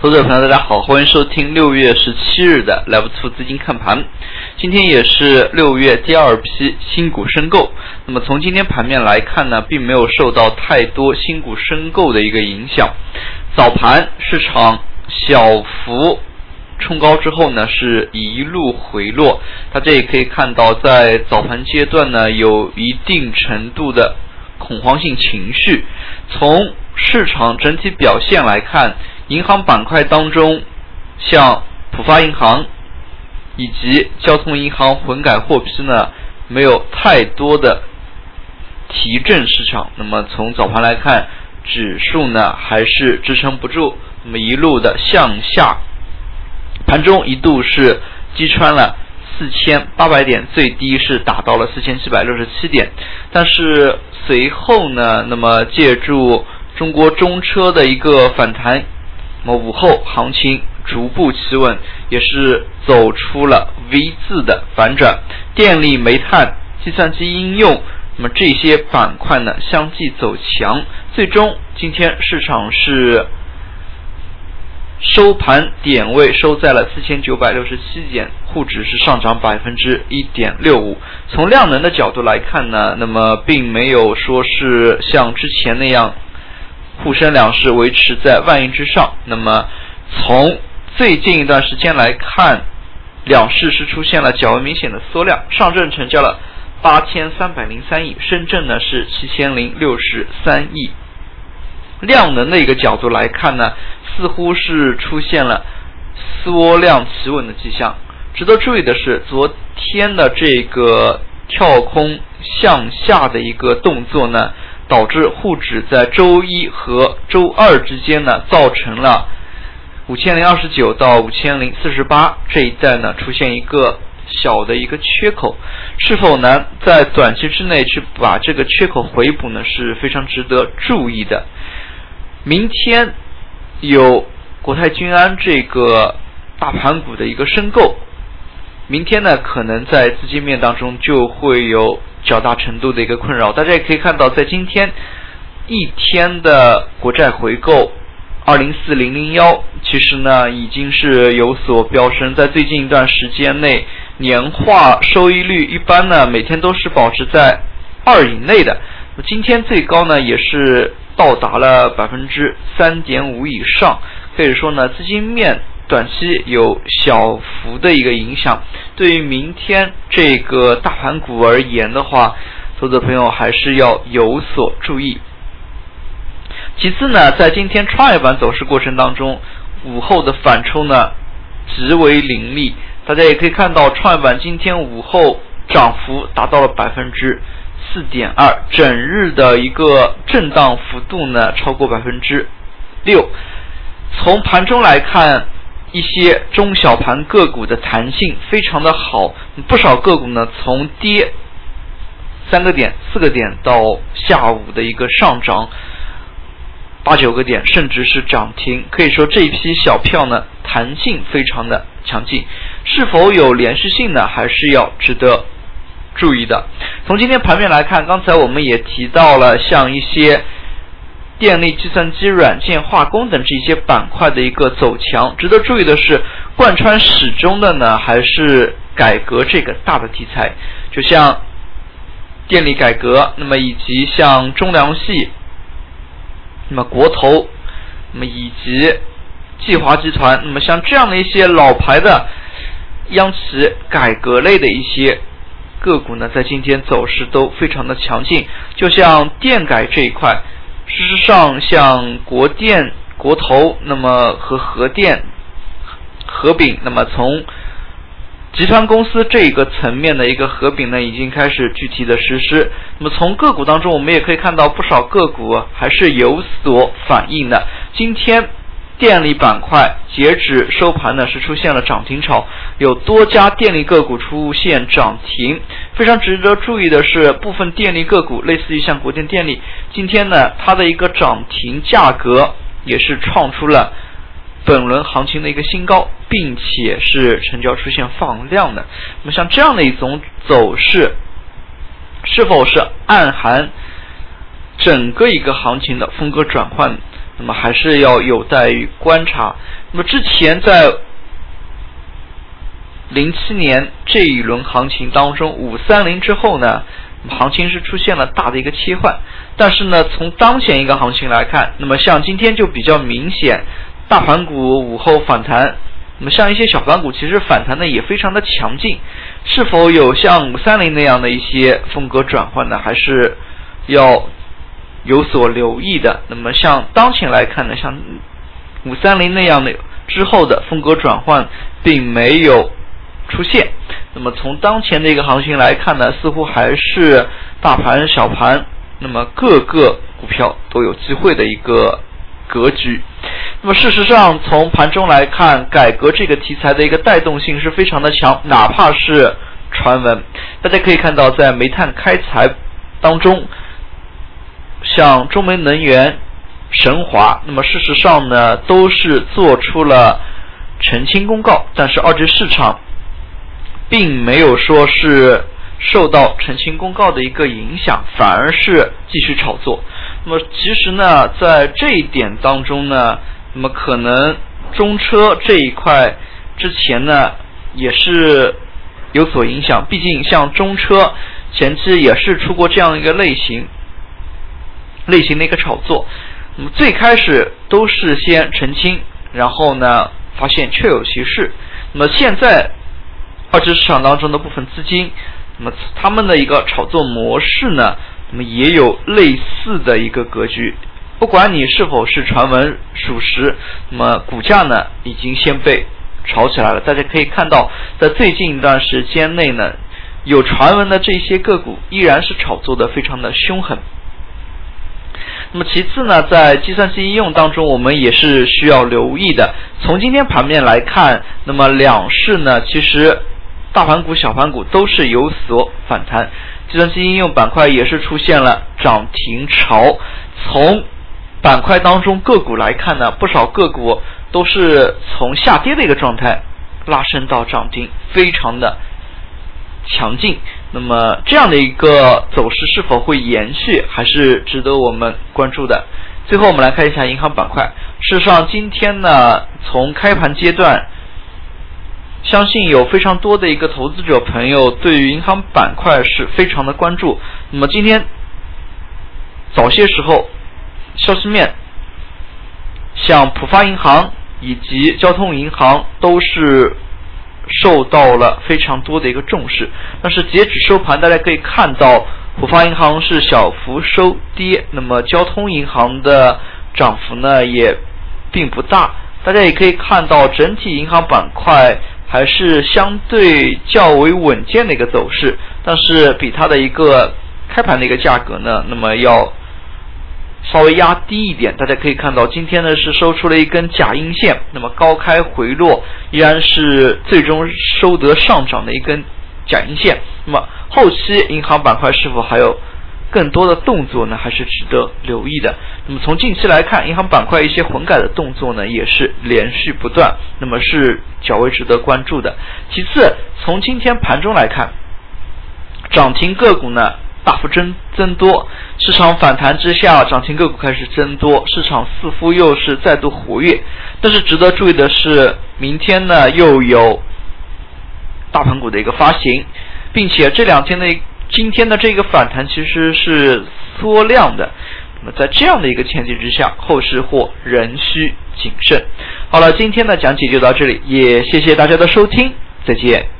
投资者朋友，大家好，欢迎收听六月十七日的 Level Two 资金看盘。今天也是六月第二批新股申购。那么从今天盘面来看呢，并没有受到太多新股申购的一个影响。早盘市场小幅冲高之后呢，是一路回落。大家也可以看到，在早盘阶段呢，有一定程度的恐慌性情绪。从市场整体表现来看，银行板块当中，像浦发银行以及交通银行混改获批呢，没有太多的提振市场。那么从早盘来看，指数呢还是支撑不住，那么一路的向下，盘中一度是击穿了四千八百点，最低是达到了四千七百六十七点。但是随后呢，那么借助中国中车的一个反弹。午后行情逐步企稳，也是走出了 V 字的反转。电力、煤炭、计算机应用，那么这些板块呢相继走强。最终今天市场是收盘点位收在了四千九百六十七点，沪指是上涨百分之一点六五。从量能的角度来看呢，那么并没有说是像之前那样。沪深两市维持在万亿之上。那么，从最近一段时间来看，两市是出现了较为明显的缩量。上证成交了八千三百零三亿，深圳呢是七千零六十三亿。量能的一个角度来看呢，似乎是出现了缩量企稳的迹象。值得注意的是，昨天的这个跳空向下的一个动作呢。导致沪指在周一和周二之间呢，造成了五千零二十九到五千零四十八这一带呢出现一个小的一个缺口，是否能在短期之内去把这个缺口回补呢？是非常值得注意的。明天有国泰君安这个大盘股的一个申购，明天呢可能在资金面当中就会有。较大程度的一个困扰，大家也可以看到，在今天一天的国债回购二零四零零幺，其实呢已经是有所飙升，在最近一段时间内，年化收益率一般呢每天都是保持在二以内的，今天最高呢也是到达了百分之三点五以上，可以说呢资金面。短期有小幅的一个影响，对于明天这个大盘股而言的话，投资朋友还是要有所注意。其次呢，在今天创业板走势过程当中，午后的反抽呢极为凌厉，大家也可以看到，创业板今天午后涨幅达到了百分之四点二，整日的一个震荡幅度呢超过百分之六。从盘中来看。一些中小盘个股的弹性非常的好，不少个股呢从跌三个点、四个点到下午的一个上涨八九个点，甚至是涨停。可以说这一批小票呢弹性非常的强劲，是否有连续性呢？还是要值得注意的。从今天盘面来看，刚才我们也提到了像一些。电力、计算机、软件、化工等这些板块的一个走强，值得注意的是，贯穿始终的呢还是改革这个大的题材，就像电力改革，那么以及像中粮系，那么国投，那么以及计华集团，那么像这样的一些老牌的央企改革类的一些个股呢，在今天走势都非常的强劲，就像电改这一块。事实上，像国电、国投，那么和核电合并，那么从集团公司这一个层面的一个合并呢，已经开始具体的实施。那么从个股当中，我们也可以看到不少个股还是有所反应的。今天。电力板块截止收盘呢是出现了涨停潮，有多家电力个股出现涨停。非常值得注意的是，部分电力个股，类似于像国电电力，今天呢它的一个涨停价格也是创出了本轮行情的一个新高，并且是成交出现放量的。那么像这样的一种走势，是否是暗含整个一个行情的风格转换？那么还是要有待于观察。那么之前在零七年这一轮行情当中，五三零之后呢，行情是出现了大的一个切换。但是呢，从当前一个行情来看，那么像今天就比较明显，大盘股午后反弹，那么像一些小盘股其实反弹的也非常的强劲。是否有像五三零那样的一些风格转换呢？还是要有所留意的。那么像当前来看呢，像五三零那样的之后的风格转换并没有。出现，那么从当前的一个行情来看呢，似乎还是大盘、小盘，那么各个股票都有机会的一个格局。那么事实上，从盘中来看，改革这个题材的一个带动性是非常的强，哪怕是传闻，大家可以看到，在煤炭开采当中，像中煤能源、神华，那么事实上呢，都是做出了澄清公告，但是二级市场。并没有说是受到澄清公告的一个影响，反而是继续炒作。那么其实呢，在这一点当中呢，那么可能中车这一块之前呢也是有所影响。毕竟像中车前期也是出过这样一个类型类型的一个炒作。那么最开始都是先澄清，然后呢发现确有其事。那么现在。二级市场当中的部分资金，那么他们的一个炒作模式呢，那么也有类似的一个格局。不管你是否是传闻属实，那么股价呢已经先被炒起来了。大家可以看到，在最近一段时间内呢，有传闻的这些个股依然是炒作的非常的凶狠。那么其次呢，在计算机应用当中，我们也是需要留意的。从今天盘面来看，那么两市呢，其实。大盘股、小盘股都是有所反弹，计算机应用板块也是出现了涨停潮。从板块当中个股来看呢，不少个股都是从下跌的一个状态拉升到涨停，非常的强劲。那么这样的一个走势是否会延续，还是值得我们关注的。最后我们来看一下银行板块。事实上，今天呢，从开盘阶段。相信有非常多的一个投资者朋友对于银行板块是非常的关注。那么今天早些时候，消息面像浦发银行以及交通银行都是受到了非常多的一个重视。但是截止收盘，大家可以看到浦发银行是小幅收跌，那么交通银行的涨幅呢也并不大。大家也可以看到整体银行板块。还是相对较为稳健的一个走势，但是比它的一个开盘的一个价格呢，那么要稍微压低一点。大家可以看到，今天呢是收出了一根假阴线，那么高开回落，依然是最终收得上涨的一根假阴线。那么后期银行板块是否还有？更多的动作呢，还是值得留意的。那么从近期来看，银行板块一些混改的动作呢，也是连续不断，那么是较为值得关注的。其次，从今天盘中来看，涨停个股呢大幅增增多，市场反弹之下，涨停个股开始增多，市场似乎又是再度活跃。但是值得注意的是，明天呢又有大盘股的一个发行，并且这两天的。今天的这个反弹其实是缩量的，那么在这样的一个前提之下，后市或仍需谨慎。好了，今天的讲解就到这里，也谢谢大家的收听，再见。